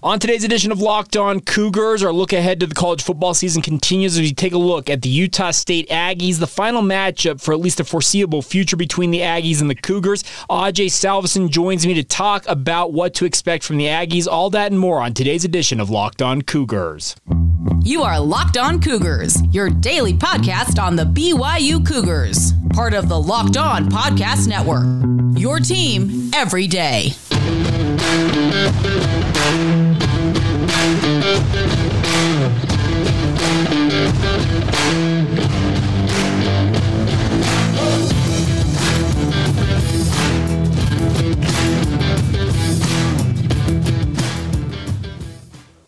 On today's edition of Locked On Cougars, our look ahead to the college football season continues as we take a look at the Utah State Aggies, the final matchup for at least a foreseeable future between the Aggies and the Cougars. Ajay Salvesen joins me to talk about what to expect from the Aggies, all that and more on today's edition of Locked On Cougars. You are Locked On Cougars, your daily podcast on the BYU Cougars, part of the Locked On Podcast Network. Your team every day. Thank you.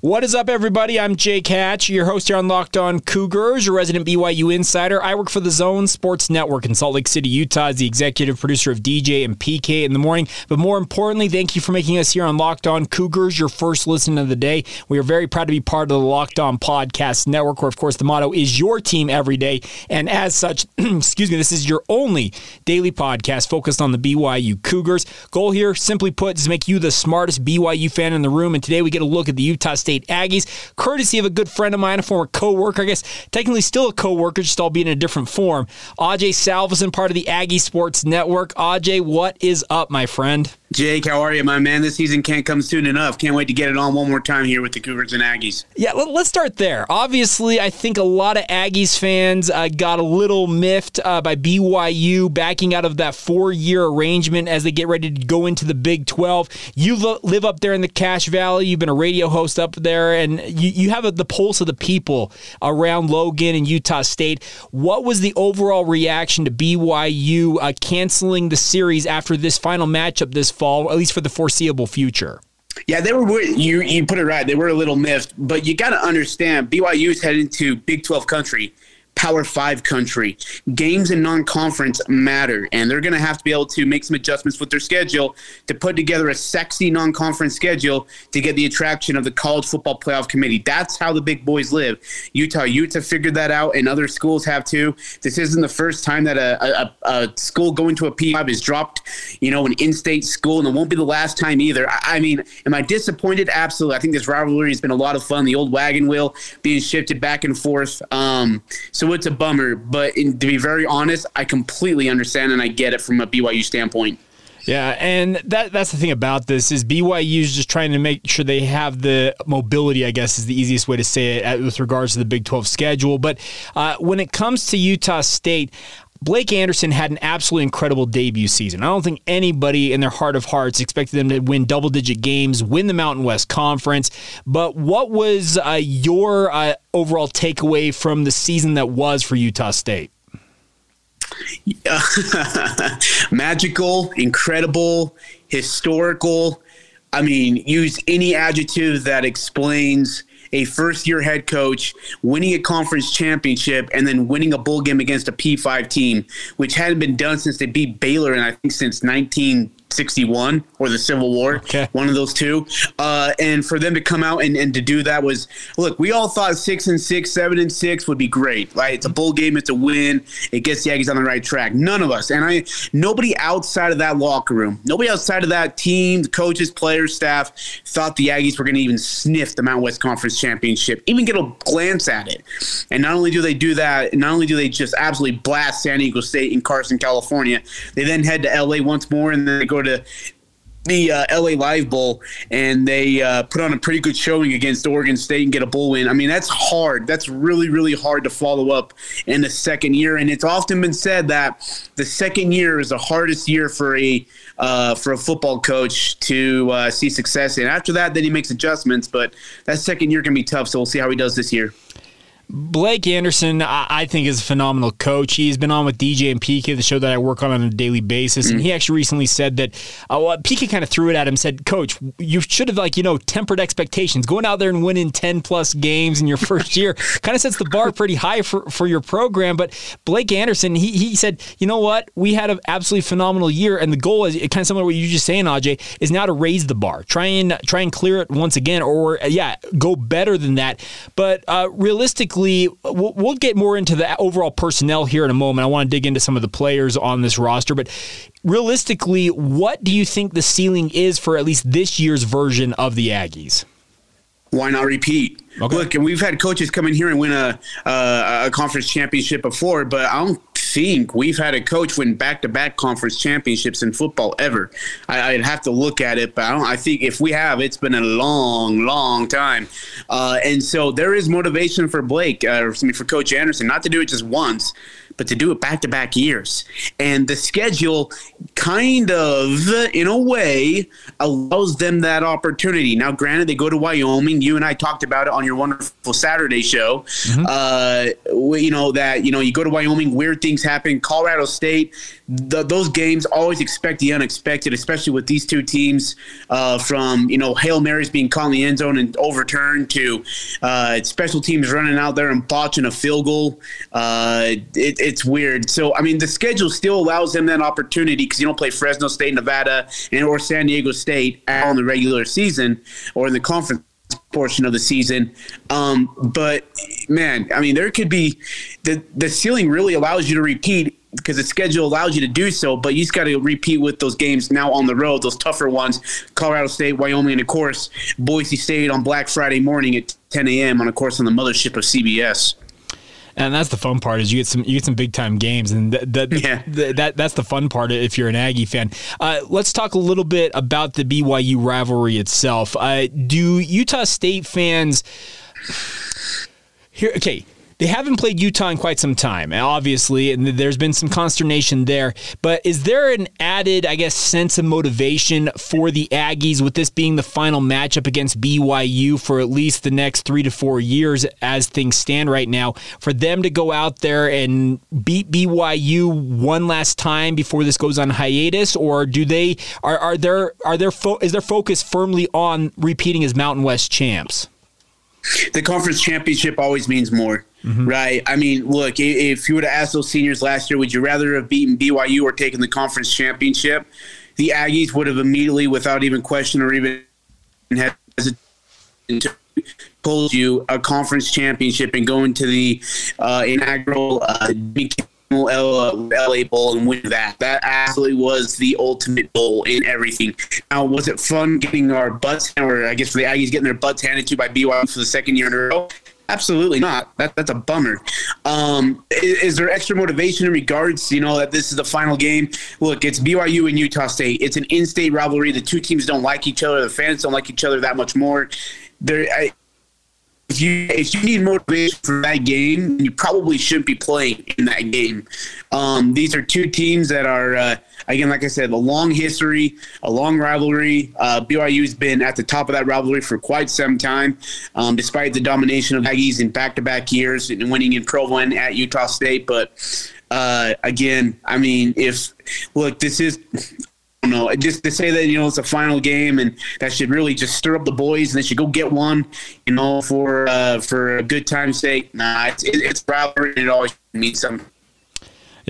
What is up, everybody? I'm Jake Hatch, your host here on Locked On Cougars, your resident BYU insider. I work for the Zone Sports Network in Salt Lake City, Utah, as the executive producer of DJ and PK in the morning. But more importantly, thank you for making us here on Locked On Cougars your first listen of the day. We are very proud to be part of the Locked On Podcast Network, where, of course, the motto is your team every day. And as such, excuse me, this is your only daily podcast focused on the BYU Cougars. Goal here, simply put, is to make you the smartest BYU fan in the room. And today we get a look at the Utah State State Aggies, courtesy of a good friend of mine, a former co-worker, I guess technically still a co-worker, just albeit in a different form. Ajay Salvesen, part of the Aggie Sports Network. Ajay, what is up, my friend? Jake, how are you, my man? This season can't come soon enough. Can't wait to get it on one more time here with the Cougars and Aggies. Yeah, let, us start there. Obviously, I think a lot of Aggies fans uh, got a little miffed uh, by BYU backing out of that four year arrangement as they get ready to go into the Big 12. You lo- live up there in the Cache Valley. You've been a radio host up there, and you, you have a, the pulse of the people around Logan and Utah State. What was the overall reaction to BYU uh, canceling the series after this final matchup this fall, at least for the foreseeable future. Yeah, they were. You you put it right. They were a little miffed, but you got to understand BYU's heading to Big Twelve country. Power Five country. Games in non conference matter, and they're going to have to be able to make some adjustments with their schedule to put together a sexy non conference schedule to get the attraction of the College Football Playoff Committee. That's how the big boys live. Utah have figured that out, and other schools have too. This isn't the first time that a, a, a school going to a P5 is dropped, you know, an in state school, and it won't be the last time either. I, I mean, am I disappointed? Absolutely. I think this rivalry has been a lot of fun. The old wagon wheel being shifted back and forth. Um, so it's a bummer, but in, to be very honest, I completely understand and I get it from a BYU standpoint. Yeah, and that that's the thing about this is BYU is just trying to make sure they have the mobility. I guess is the easiest way to say it with regards to the Big Twelve schedule. But uh, when it comes to Utah State, Blake Anderson had an absolutely incredible debut season. I don't think anybody in their heart of hearts expected them to win double digit games, win the Mountain West Conference. But what was uh, your uh, overall takeaway from the season that was for Utah State? Magical, incredible, historical. I mean, use any adjective that explains a first year head coach, winning a conference championship, and then winning a bowl game against a P5 team, which hadn't been done since they beat Baylor, and I think since 19- 61 or the Civil War, okay. one of those two. Uh, and for them to come out and, and to do that was look, we all thought six and six, seven and six would be great. Right? It's a bowl game, it's a win, it gets the Aggies on the right track. None of us, and I nobody outside of that locker room, nobody outside of that team, the coaches, players, staff thought the Aggies were going to even sniff the Mountain West Conference Championship, even get a glance at it. And not only do they do that, not only do they just absolutely blast San Diego State in Carson, California, they then head to LA once more and then they go to the uh, LA Live Bowl and they uh, put on a pretty good showing against Oregon State and get a bowl win. I mean, that's hard. That's really, really hard to follow up in the second year. And it's often been said that the second year is the hardest year for a uh, for a football coach to uh, see success. And after that, then he makes adjustments. But that second year can be tough. So we'll see how he does this year. Blake Anderson, I think, is a phenomenal coach. He's been on with DJ and PK, the show that I work on on a daily basis, mm-hmm. and he actually recently said that uh, well, PK kind of threw it at him, said, "Coach, you should have like you know tempered expectations. Going out there and winning ten plus games in your first year kind of sets the bar pretty high for, for your program." But Blake Anderson, he he said, "You know what? We had an absolutely phenomenal year, and the goal is kind of similar to what you just saying, Ajay, is now to raise the bar, try and try and clear it once again, or yeah, go better than that. But uh, realistically." We'll, we'll get more into the overall personnel here in a moment. I want to dig into some of the players on this roster, but realistically, what do you think the ceiling is for at least this year's version of the Aggies? Why not repeat? Okay. Look, and we've had coaches come in here and win a, a, a conference championship before, but I don't think we've had a coach win back-to-back conference championships in football ever. I, would have to look at it, but I, I think if we have, it's been a long, long time. Uh, and so there is motivation for Blake, uh, for Coach Anderson, not to do it just once, but to do it back to back years. And the schedule kind of, in a way, allows them that opportunity. Now, granted, they go to Wyoming. You and I talked about it on your wonderful Saturday show. Mm-hmm. Uh, you know, that, you know, you go to Wyoming, weird things happen. Colorado State, the, those games always expect the unexpected, especially with these two teams uh, from, you know, Hail Marys being caught in the end zone and overturned to uh, special teams running out there and botching a field goal. Uh, it, it it's weird. So I mean, the schedule still allows them that opportunity because you don't play Fresno State, Nevada, and or San Diego State on the regular season or in the conference portion of the season. Um, but man, I mean, there could be the the ceiling really allows you to repeat because the schedule allows you to do so, but you just got to repeat with those games now on the road, those tougher ones, Colorado State, Wyoming, and of course Boise State on Black Friday morning at 10 a.m. on of course on the mothership of CBS and that's the fun part is you get some you get some big time games, and that that, yeah. that that's the fun part if you're an Aggie fan. Uh, let's talk a little bit about the BYU rivalry itself. Uh, do Utah State fans here? Okay, they haven't played Utah in quite some time, obviously, and there's been some consternation there. But is there an added, I guess, sense of motivation for the Aggies with this being the final matchup against BYU for at least the next three to four years as things stand right now, for them to go out there and beat BYU one last time before this goes on hiatus, or do they are are there are there fo- is their focus firmly on repeating as Mountain West champs? The conference championship always means more. Mm-hmm. Right. I mean, look, if you would have asked those seniors last year, would you rather have beaten BYU or taken the conference championship? The Aggies would have immediately, without even question or even hesitation, told you a conference championship and go into the uh, inaugural uh, LA Bowl and win that. That absolutely was the ultimate goal in everything. Now, was it fun getting our butts, or I guess for the Aggies getting their butts handed to by BYU for the second year in a row? Absolutely not. That, that's a bummer. Um, is, is, there extra motivation in regards, you know, that this is the final game? Look, it's BYU and Utah State. It's an in-state rivalry. The two teams don't like each other. The fans don't like each other that much more. There, I, if you if you need motivation for that game, you probably shouldn't be playing in that game. Um, these are two teams that are. Uh, again, like I said, a long history, a long rivalry. Uh, BYU's been at the top of that rivalry for quite some time, um, despite the domination of Aggies in back-to-back years and winning in Provo and at Utah State. But uh, again, I mean, if look, this is don't know. Just to say that you know it's a final game and that should really just stir up the boys and they should go get one, you know, for uh, for a good time's sake. Nah, it's it's rivalry and it always means something.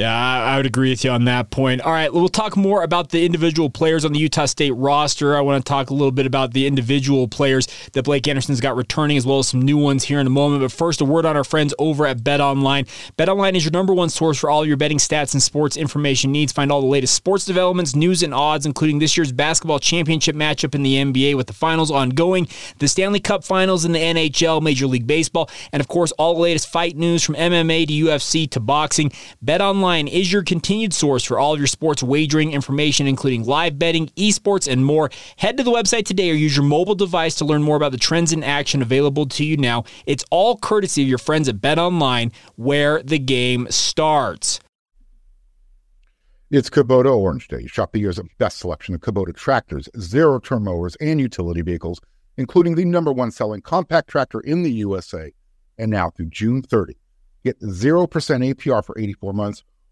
Yeah, I would agree with you on that point. All right, we'll talk more about the individual players on the Utah State roster. I want to talk a little bit about the individual players that Blake Anderson's got returning, as well as some new ones here in a moment. But first, a word on our friends over at Bet Online. Bet Online is your number one source for all your betting stats and sports information needs. Find all the latest sports developments, news, and odds, including this year's basketball championship matchup in the NBA with the finals ongoing, the Stanley Cup finals in the NHL, Major League Baseball, and of course, all the latest fight news from MMA to UFC to boxing. Bet Online Online is your continued source for all of your sports wagering information, including live betting, esports, and more. Head to the website today or use your mobile device to learn more about the trends in action available to you now. It's all courtesy of your friends at Bet Online, where the game starts. It's Kubota Orange Day. Shop the year's best selection of Kubota tractors, zero turn mowers, and utility vehicles, including the number one selling compact tractor in the USA. And now through June 30, get 0% APR for 84 months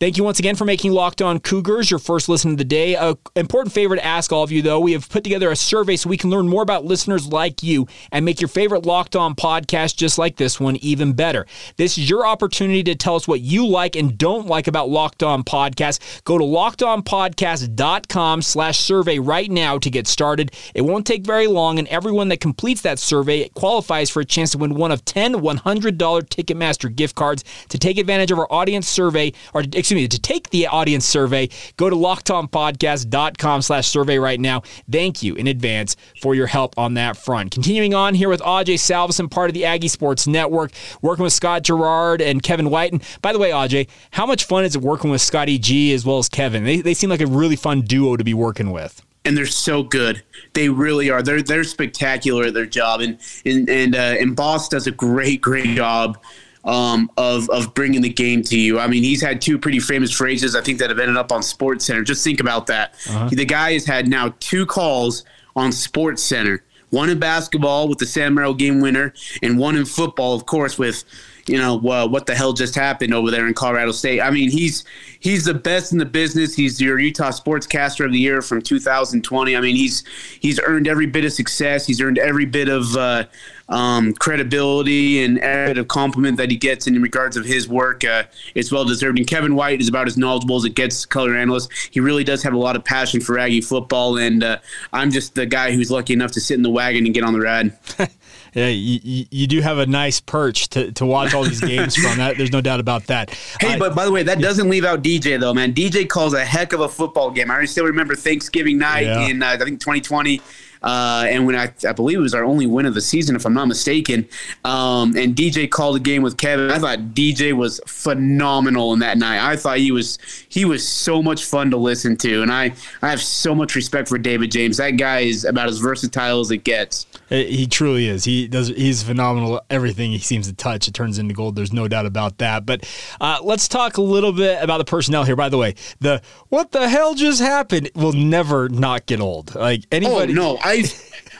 Thank you once again for making Locked On Cougars your first listen of the day. An important favor to ask all of you, though. We have put together a survey so we can learn more about listeners like you and make your favorite Locked On podcast, just like this one, even better. This is your opportunity to tell us what you like and don't like about Locked On Podcast. Go to lockedonpodcast.com slash survey right now to get started. It won't take very long, and everyone that completes that survey qualifies for a chance to win one of 10 $100 Ticketmaster gift cards to take advantage of our audience survey, or excuse me, to take the audience survey, go to lockedonpodcast.com slash survey right now. Thank you in advance for your help on that front. Continuing on here with Ajay Salvesen, part of the Aggie Sports Network, working with Scott Garrard and Kevin White. And by the way, Ajay, how much fun is it working with Scotty G as well as Kevin? They, they seem like a really fun duo to be working with and they're so good. They really are. They're they're spectacular at their job, and and and, uh, and Boss does a great great job um, of of bringing the game to you. I mean, he's had two pretty famous phrases I think that have ended up on Sports Center. Just think about that. Uh-huh. The guy has had now two calls on Sports Center. One in basketball with the Sam Merrill game winner, and one in football, of course, with you know uh, what the hell just happened over there in Colorado State. I mean, he's he's the best in the business. He's your Utah Sportscaster of the Year from 2020. I mean, he's he's earned every bit of success. He's earned every bit of uh, um, credibility and bit of compliment that he gets in regards of his work. Uh, it's well deserved. And Kevin White is about as knowledgeable as it gets. Color analyst. He really does have a lot of passion for Aggie football, and uh, I'm just the guy who's lucky enough to sit in the wagon and get on the ride. yeah, you, you do have a nice perch to, to watch all these games from. That there's no doubt about that. Hey, but by the way, that yeah. doesn't leave out DJ though, man. DJ calls a heck of a football game. I still remember Thanksgiving night yeah. in uh, I think 2020. Uh, and when I, I believe it was our only win of the season, if I'm not mistaken. Um, and DJ called a game with Kevin. I thought DJ was phenomenal in that night. I thought he was he was so much fun to listen to, and I I have so much respect for David James. That guy is about as versatile as it gets. He truly is. He does. He's phenomenal. Everything he seems to touch, it turns into gold. There's no doubt about that. But uh, let's talk a little bit about the personnel here. By the way, the what the hell just happened will never not get old. Like anybody. Oh no, I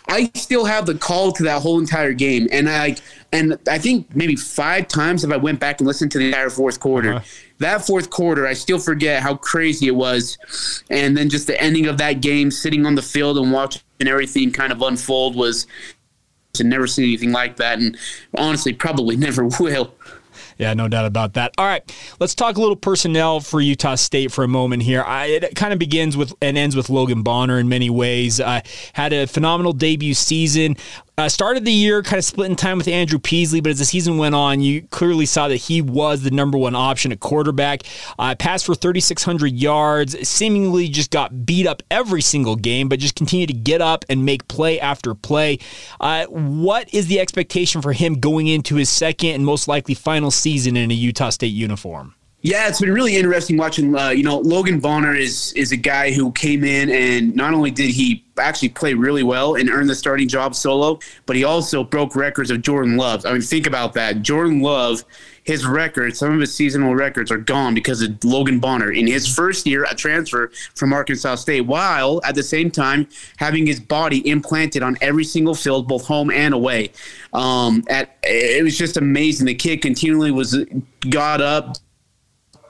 I still have the call to that whole entire game, and I and I think maybe five times if I went back and listened to the entire fourth quarter. Uh-huh. That fourth quarter, I still forget how crazy it was, and then just the ending of that game, sitting on the field and watching everything kind of unfold was to never see anything like that, and honestly, probably never will. Yeah, no doubt about that. All right, let's talk a little personnel for Utah State for a moment here. I, it kind of begins with and ends with Logan Bonner in many ways. Uh, had a phenomenal debut season. Uh, started the year kind of splitting time with Andrew Peasley, but as the season went on, you clearly saw that he was the number one option at quarterback. Uh, passed for 3,600 yards, seemingly just got beat up every single game, but just continued to get up and make play after play. Uh, what is the expectation for him going into his second and most likely final season in a Utah State uniform? Yeah, it's been really interesting watching. Uh, you know, Logan Bonner is is a guy who came in and not only did he actually play really well and earn the starting job solo, but he also broke records of Jordan Love. I mean, think about that. Jordan Love, his records, some of his seasonal records are gone because of Logan Bonner in his first year, a transfer from Arkansas State, while at the same time having his body implanted on every single field, both home and away. Um, at it was just amazing. The kid continually was got up,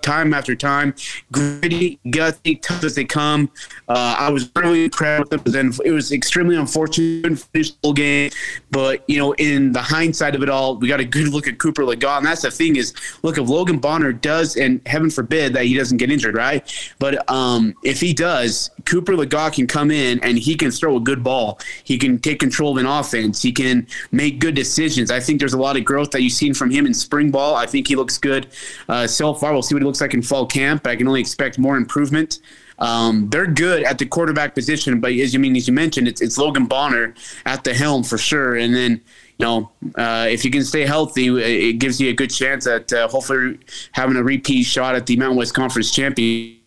time after time. Gritty, gutsy, tough as they come. Uh, I was really impressed with them. It was extremely unfortunate to finish the whole game, but you know, in the hindsight of it all, we got a good look at Cooper Legas, and that's the thing is, look, if Logan Bonner does, and heaven forbid that he doesn't get injured, right? But um, if he does, Cooper Legas can come in and he can throw a good ball. He can take control of an offense. He can make good decisions. I think there's a lot of growth that you've seen from him in spring ball. I think he looks good uh, so far. We'll see what he looks like in fall camp, I can only expect more improvement. Um, they're good at the quarterback position, but as you mean as you mentioned, it's, it's Logan Bonner at the helm for sure. And then you know, uh, if you can stay healthy, it gives you a good chance at uh, hopefully having a repeat shot at the Mountain West Conference championship.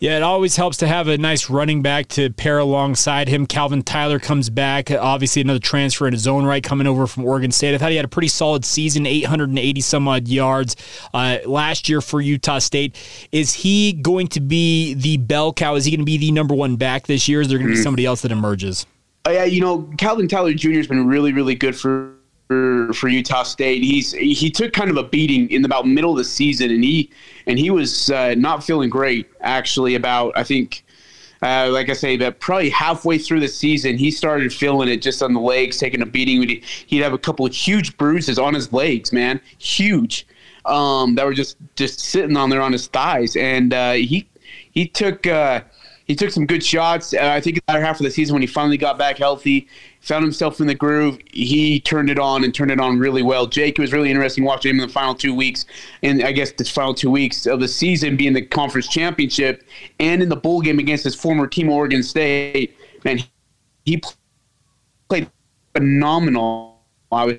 Yeah, it always helps to have a nice running back to pair alongside him. Calvin Tyler comes back. Obviously, another transfer in his own right coming over from Oregon State. I thought he had a pretty solid season, 880 some odd yards uh, last year for Utah State. Is he going to be the bell cow? Is he going to be the number one back this year? Is there going to be mm-hmm. somebody else that emerges? Oh, yeah, you know, Calvin Tyler Jr. has been really, really good for for, for Utah State. He's he took kind of a beating in about middle of the season, and he and he was uh, not feeling great actually. About I think. Uh, like I say, that probably halfway through the season, he started feeling it just on the legs, taking a beating. He'd have a couple of huge bruises on his legs, man, huge, um, that were just just sitting on there on his thighs. And uh, he he took uh, he took some good shots. Uh, I think the latter half of the season when he finally got back healthy, found himself in the groove. He turned it on and turned it on really well. Jake, it was really interesting watching him in the final two weeks, and I guess the final two weeks of the season being the conference championship and in the bowl game against his former team, Oregon State. Man, he played phenomenal. I was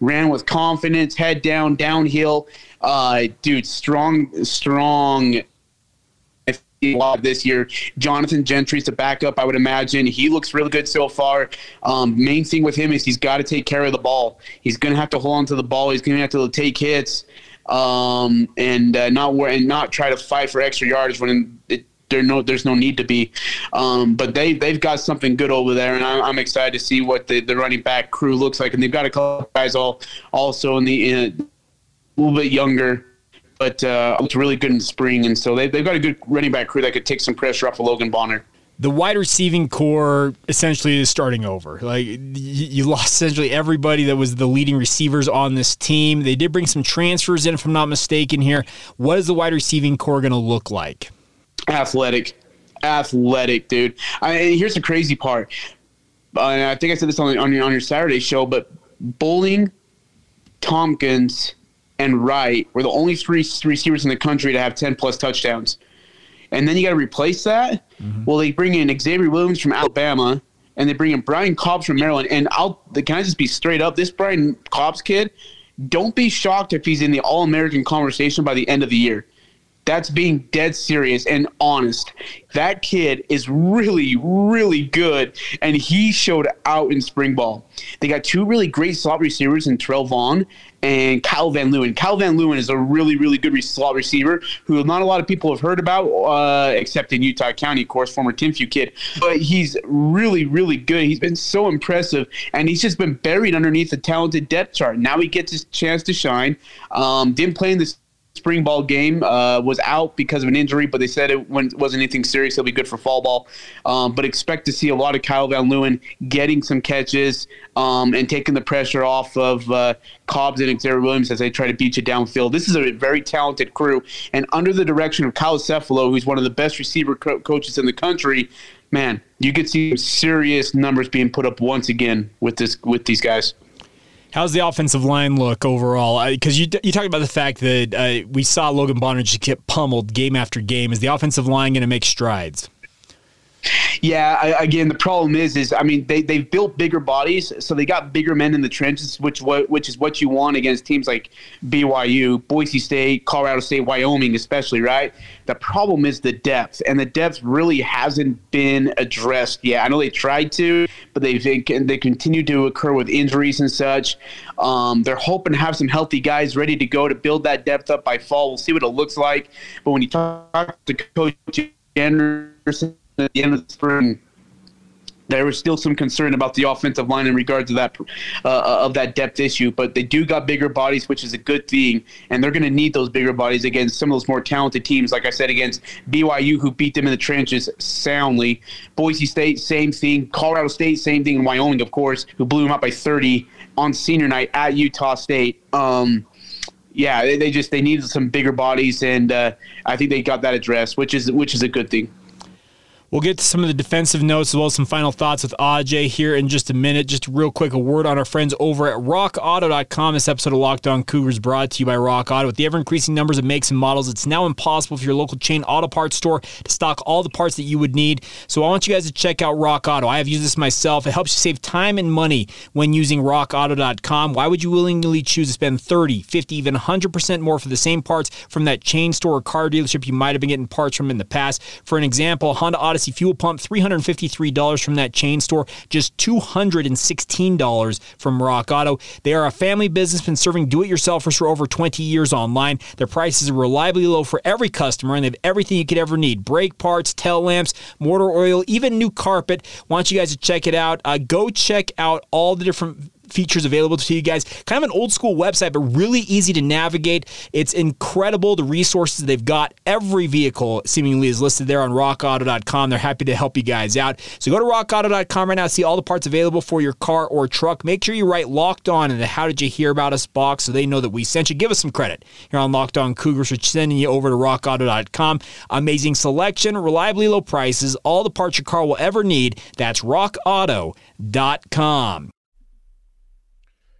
ran with confidence, head down, downhill. Uh, dude, strong, strong lot this year. Jonathan Gentry's the backup, I would imagine. He looks really good so far. Um, main thing with him is he's got to take care of the ball. He's going to have to hold on to the ball. He's going to have to take hits um, and uh, not and not try to fight for extra yards when it, there no there's no need to be. Um, but they they've got something good over there, and I'm, I'm, excited to see what the, the running back crew looks like. And they've got a couple guys all also in the in a little bit younger but uh, looked really good in the spring, and so they, they've got a good running back crew that could take some pressure off of Logan Bonner the wide receiving core essentially is starting over. Like you lost essentially everybody that was the leading receivers on this team. They did bring some transfers in, if I'm not mistaken. Here, what is the wide receiving core going to look like? Athletic, athletic, dude. I, here's the crazy part. Uh, I think I said this on on your, on your Saturday show, but Bowling, Thompkins, and Wright were the only three receivers in the country to have 10 plus touchdowns. And then you got to replace that. Mm-hmm. Well, they bring in Xavier Williams from Alabama, and they bring in Brian Cobbs from Maryland. And I'll can I just be straight up? This Brian Cobbs kid, don't be shocked if he's in the All American conversation by the end of the year. That's being dead serious and honest. That kid is really, really good, and he showed out in spring ball. They got two really great slot receivers in Terrell Vaughn and Kyle Van Leeuwen. Kyle Van Leeuwen is a really, really good slot receiver who not a lot of people have heard about, uh, except in Utah County, of course, former Timpview kid. But he's really, really good. He's been so impressive, and he's just been buried underneath the talented depth chart. Now he gets his chance to shine. Um, didn't play in this spring ball game uh, was out because of an injury, but they said it wasn't anything serious. He'll be good for fall ball. Um, but expect to see a lot of Kyle Van Leeuwen getting some catches um, and taking the pressure off of uh, Cobbs and Xavier Williams as they try to beat you downfield. This is a very talented crew, and under the direction of Kyle Cefalo, who's one of the best receiver co- coaches in the country. Man, you could see serious numbers being put up once again with this with these guys. How's the offensive line look overall? Because you you talked about the fact that uh, we saw Logan Bonner just get pummeled game after game. Is the offensive line going to make strides? Yeah, I, again, the problem is, is I mean, they they've built bigger bodies, so they got bigger men in the trenches, which which is what you want against teams like BYU, Boise State, Colorado State, Wyoming, especially. Right. The problem is the depth, and the depth really hasn't been addressed yet. I know they tried to, but they they continue to occur with injuries and such. Um, they're hoping to have some healthy guys ready to go to build that depth up by fall. We'll see what it looks like. But when you talk to Coach Anderson at the end of the spring, there was still some concern about the offensive line in regard to that uh, of that depth issue. But they do got bigger bodies, which is a good thing, and they're going to need those bigger bodies against some of those more talented teams. Like I said, against BYU, who beat them in the trenches soundly. Boise State, same thing. Colorado State, same thing. And Wyoming, of course, who blew them up by 30 on senior night at Utah State. Um, yeah, they, they, just they needed some bigger bodies, and uh, I think they got that addressed, which is which is a good thing. We'll get to some of the defensive notes as well as some final thoughts with Ajay here in just a minute. Just real quick, a word on our friends over at rockauto.com. This episode of Locked On Cougars brought to you by Rock Auto. With the ever increasing numbers of makes and models, it's now impossible for your local chain auto parts store to stock all the parts that you would need. So I want you guys to check out Rock Auto. I have used this myself. It helps you save time and money when using rockauto.com. Why would you willingly choose to spend 30, 50, even 100% more for the same parts from that chain store or car dealership you might have been getting parts from in the past? For an example, Honda Odyssey Fuel pump, $353 from that chain store, just $216 from Rock Auto. They are a family business, been serving do it yourselfers for over 20 years online. Their prices are reliably low for every customer, and they have everything you could ever need brake parts, tail lamps, motor oil, even new carpet. Want you guys to check it out. Uh, go check out all the different features available to you guys. Kind of an old school website, but really easy to navigate. It's incredible the resources they've got. Every vehicle seemingly is listed there on rockauto.com. They're happy to help you guys out. So go to rockauto.com right now, see all the parts available for your car or truck. Make sure you write locked on in the How Did You Hear About Us box so they know that we sent you. Give us some credit here on Locked On Cougars for sending you over to rockauto.com. Amazing selection, reliably low prices, all the parts your car will ever need. That's rockauto.com.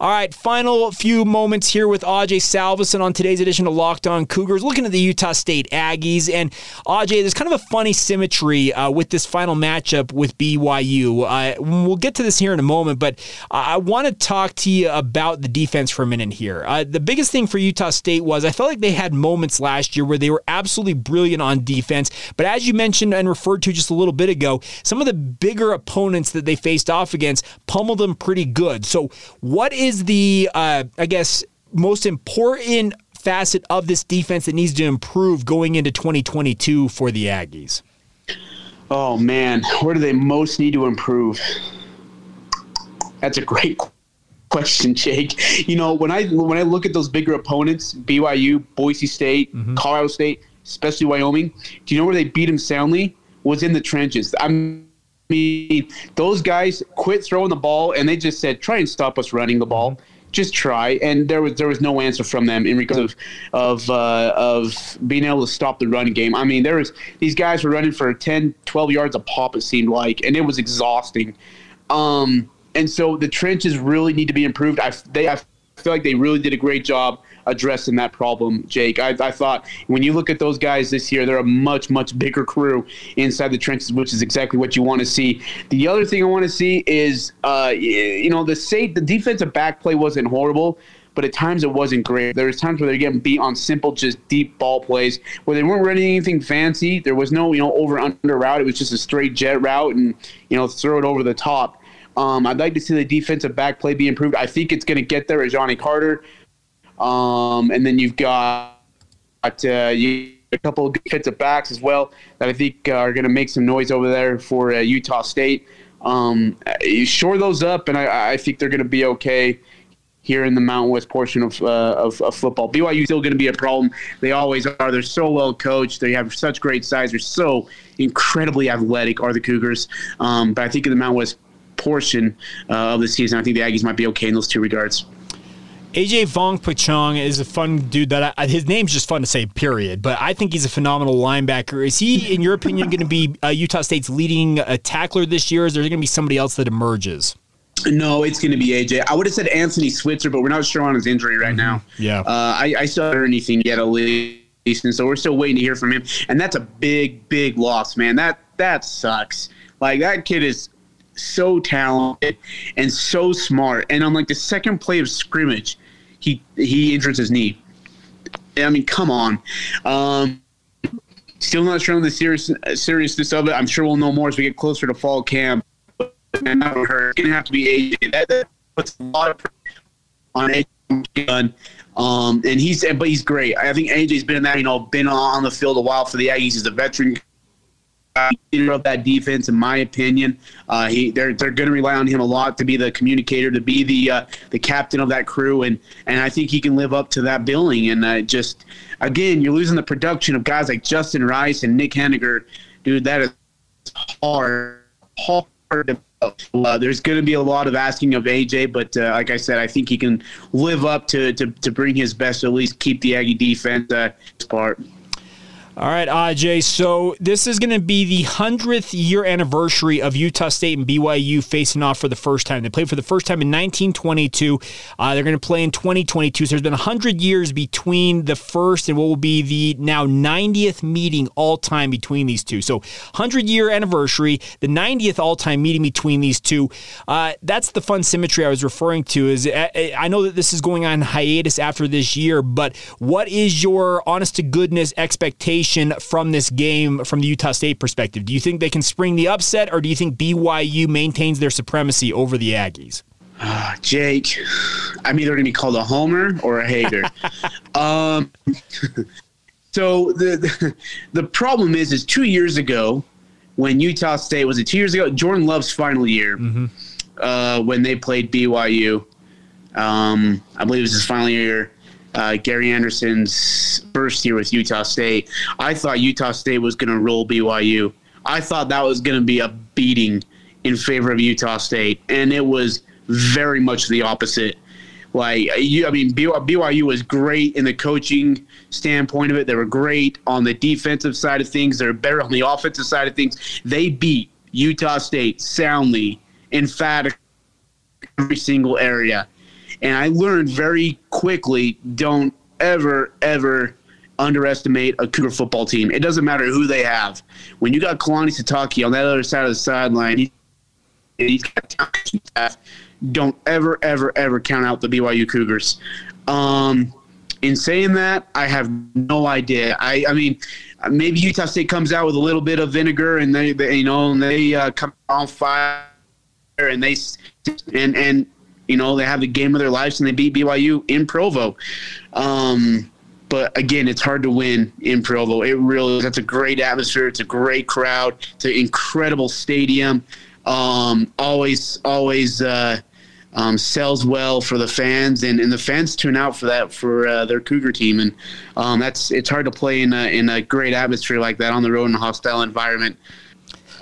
All right, final few moments here with Ajay Salvesen on today's edition of Locked On Cougars. Looking at the Utah State Aggies, and Ajay, there's kind of a funny symmetry uh, with this final matchup with BYU. Uh, we'll get to this here in a moment, but I want to talk to you about the defense for a minute here. Uh, the biggest thing for Utah State was I felt like they had moments last year where they were absolutely brilliant on defense, but as you mentioned and referred to just a little bit ago, some of the bigger opponents that they faced off against pummeled them pretty good. So, what is is the, uh, I guess, most important facet of this defense that needs to improve going into 2022 for the Aggies? Oh, man. Where do they most need to improve? That's a great question, Jake. You know, when I when I look at those bigger opponents, BYU, Boise State, mm-hmm. Colorado State, especially Wyoming, do you know where they beat them soundly? Was in the trenches. I'm mean, those guys quit throwing the ball and they just said, try and stop us running the ball. Just try, and there was there was no answer from them in regards of of uh, of being able to stop the running game. I mean, there was these guys were running for 10, 12 yards a pop. It seemed like, and it was exhausting. Um, and so the trenches really need to be improved. I they I feel like they really did a great job addressing that problem, Jake. I, I, thought when you look at those guys this year, they're a much, much bigger crew inside the trenches, which is exactly what you want to see. The other thing I want to see is, uh, you know, the say the defensive back play wasn't horrible. But at times it wasn't great. There was times where they're getting beat on simple, just deep ball plays where they weren't running anything fancy. There was no, you know, over under route. It was just a straight jet route and you know throw it over the top. Um, I'd like to see the defensive back play be improved. I think it's going to get there as Johnny Carter. Um, and then you've got uh, you, a couple of good defensive backs as well that I think are going to make some noise over there for uh, Utah State. Um, you shore those up, and I, I think they're going to be okay here in the Mountain West portion of, uh, of, of, football. BYU still going to be a problem. They always are. They're so well coached. They have such great size. They're so incredibly athletic, are the Cougars. Um, but I think in the Mountain West portion uh, of the season, I think the Aggies might be okay in those two regards. AJ Vongphachanh is a fun dude that I, his name's just fun to say, period. But I think he's a phenomenal linebacker. Is he, in your opinion, going to be uh, Utah State's leading uh, tackler this year? Is there going to be somebody else that emerges? No, it's going to be AJ. I would have said Anthony Switzer, but we're not sure on his injury right now. Mm-hmm. Yeah, uh, I, I still haven't heard anything yet at least, and so we're still waiting to hear from him. And that's a big, big loss, man. That that sucks. Like that kid is so talented and so smart. And on like the second play of scrimmage, he he injures his knee. I mean, come on. Um, still not on the serious, seriousness of it. I'm sure we'll know more as we get closer to fall camp. Hurt. It's gonna have to be AJ. That, that puts a lot of pressure on AJ. Um, and he's but he's great. I think AJ's been in that, you know, been on the field a while for the Aggies. He's a veteran leader of that defense, in my opinion. Uh, he they're they're going to rely on him a lot to be the communicator, to be the uh, the captain of that crew, and and I think he can live up to that billing. And uh, just again, you're losing the production of guys like Justin Rice and Nick Heninger, dude. That is hard, hard. To, uh, there's going to be a lot of asking of AJ, but uh, like I said, I think he can live up to, to, to bring his best, at least keep the Aggie defense uh, part. All right, Ajay. So this is going to be the hundredth year anniversary of Utah State and BYU facing off for the first time. They played for the first time in 1922. Uh, they're going to play in 2022. So there's been hundred years between the first and what will be the now 90th meeting all time between these two. So hundred year anniversary, the 90th all time meeting between these two. Uh, that's the fun symmetry I was referring to. Is uh, I know that this is going on hiatus after this year, but what is your honest to goodness expectation? From this game from the Utah State perspective? Do you think they can spring the upset, or do you think BYU maintains their supremacy over the Aggies? Uh, Jake, I'm either going to be called a homer or a hater. um, so the, the the problem is, is two years ago when Utah State was it two years ago? Jordan Love's final year mm-hmm. uh, when they played BYU. Um, I believe it was his final year uh, Gary Andersen's first year with Utah State, I thought Utah State was going to roll BYU. I thought that was going to be a beating in favor of Utah State, and it was very much the opposite. Like you, I mean, BYU was great in the coaching standpoint of it. They were great on the defensive side of things. They're better on the offensive side of things. They beat Utah State soundly, emphatically, every single area. And I learned very quickly don't ever, ever underestimate a Cougar football team. It doesn't matter who they have. When you got Kalani Sitake on that other side of the sideline, he, he's got talent. Don't ever, ever, ever count out the BYU Cougars. Um, in saying that, I have no idea. I, I mean, maybe Utah State comes out with a little bit of vinegar, and they, they you know, and they uh, come on fire, and they, and and you know, they have the game of their lives and they beat BYU in Provo. Um, but again, it's hard to win in Provo. It really that's a great atmosphere. It's a great crowd. It's an incredible stadium. Um, always, always uh, um, sells well for the fans, and, and the fans tune out for that for uh, their Cougar team. And um, that's it's hard to play in a, in a great atmosphere like that on the road in a hostile environment.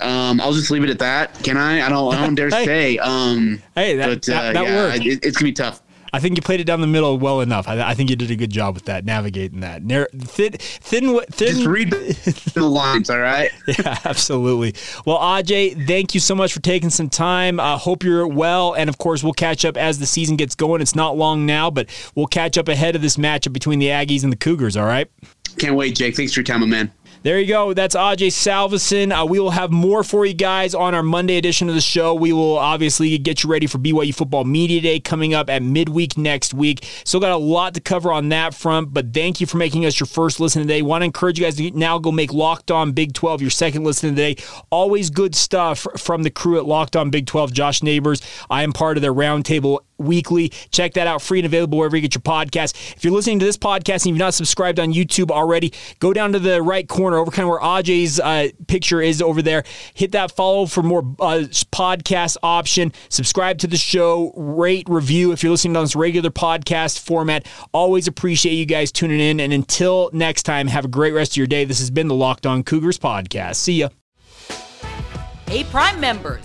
Um, I'll just leave it at that. Can I? I don't. I don't dare hey. say. Um, hey, that, but, that, uh, that yeah, works. It, it's gonna be tough. I think you played it down the middle well enough. I, I think you did a good job with that, navigating that. thin, thin, thin. Just read the lines, all right? yeah, absolutely. Well, Ajay, thank you so much for taking some time. I uh, hope you're well, and of course, we'll catch up as the season gets going. It's not long now, but we'll catch up ahead of this matchup between the Aggies and the Cougars. All right? Can't wait, Jake. Thanks for your time, my man. There you go. That's Ajay Salvesen. Uh, we will have more for you guys on our Monday edition of the show. We will obviously get you ready for BYU Football Media Day coming up at midweek next week. Still got a lot to cover on that front, but thank you for making us your first listen today. Want to encourage you guys to now go make Locked On Big 12 your second listen today. Always good stuff from the crew at Locked On Big 12. Josh Neighbors. I am part of their roundtable weekly. Check that out, free and available wherever you get your podcast. If you're listening to this podcast and you've not subscribed on YouTube already, go down to the right corner over kind of where Ajay's uh, picture is over there. Hit that follow for more uh, podcast option. Subscribe to the show, rate, review if you're listening on this regular podcast format. Always appreciate you guys tuning in. And until next time, have a great rest of your day. This has been the Locked On Cougars podcast. See ya. Hey, Prime members,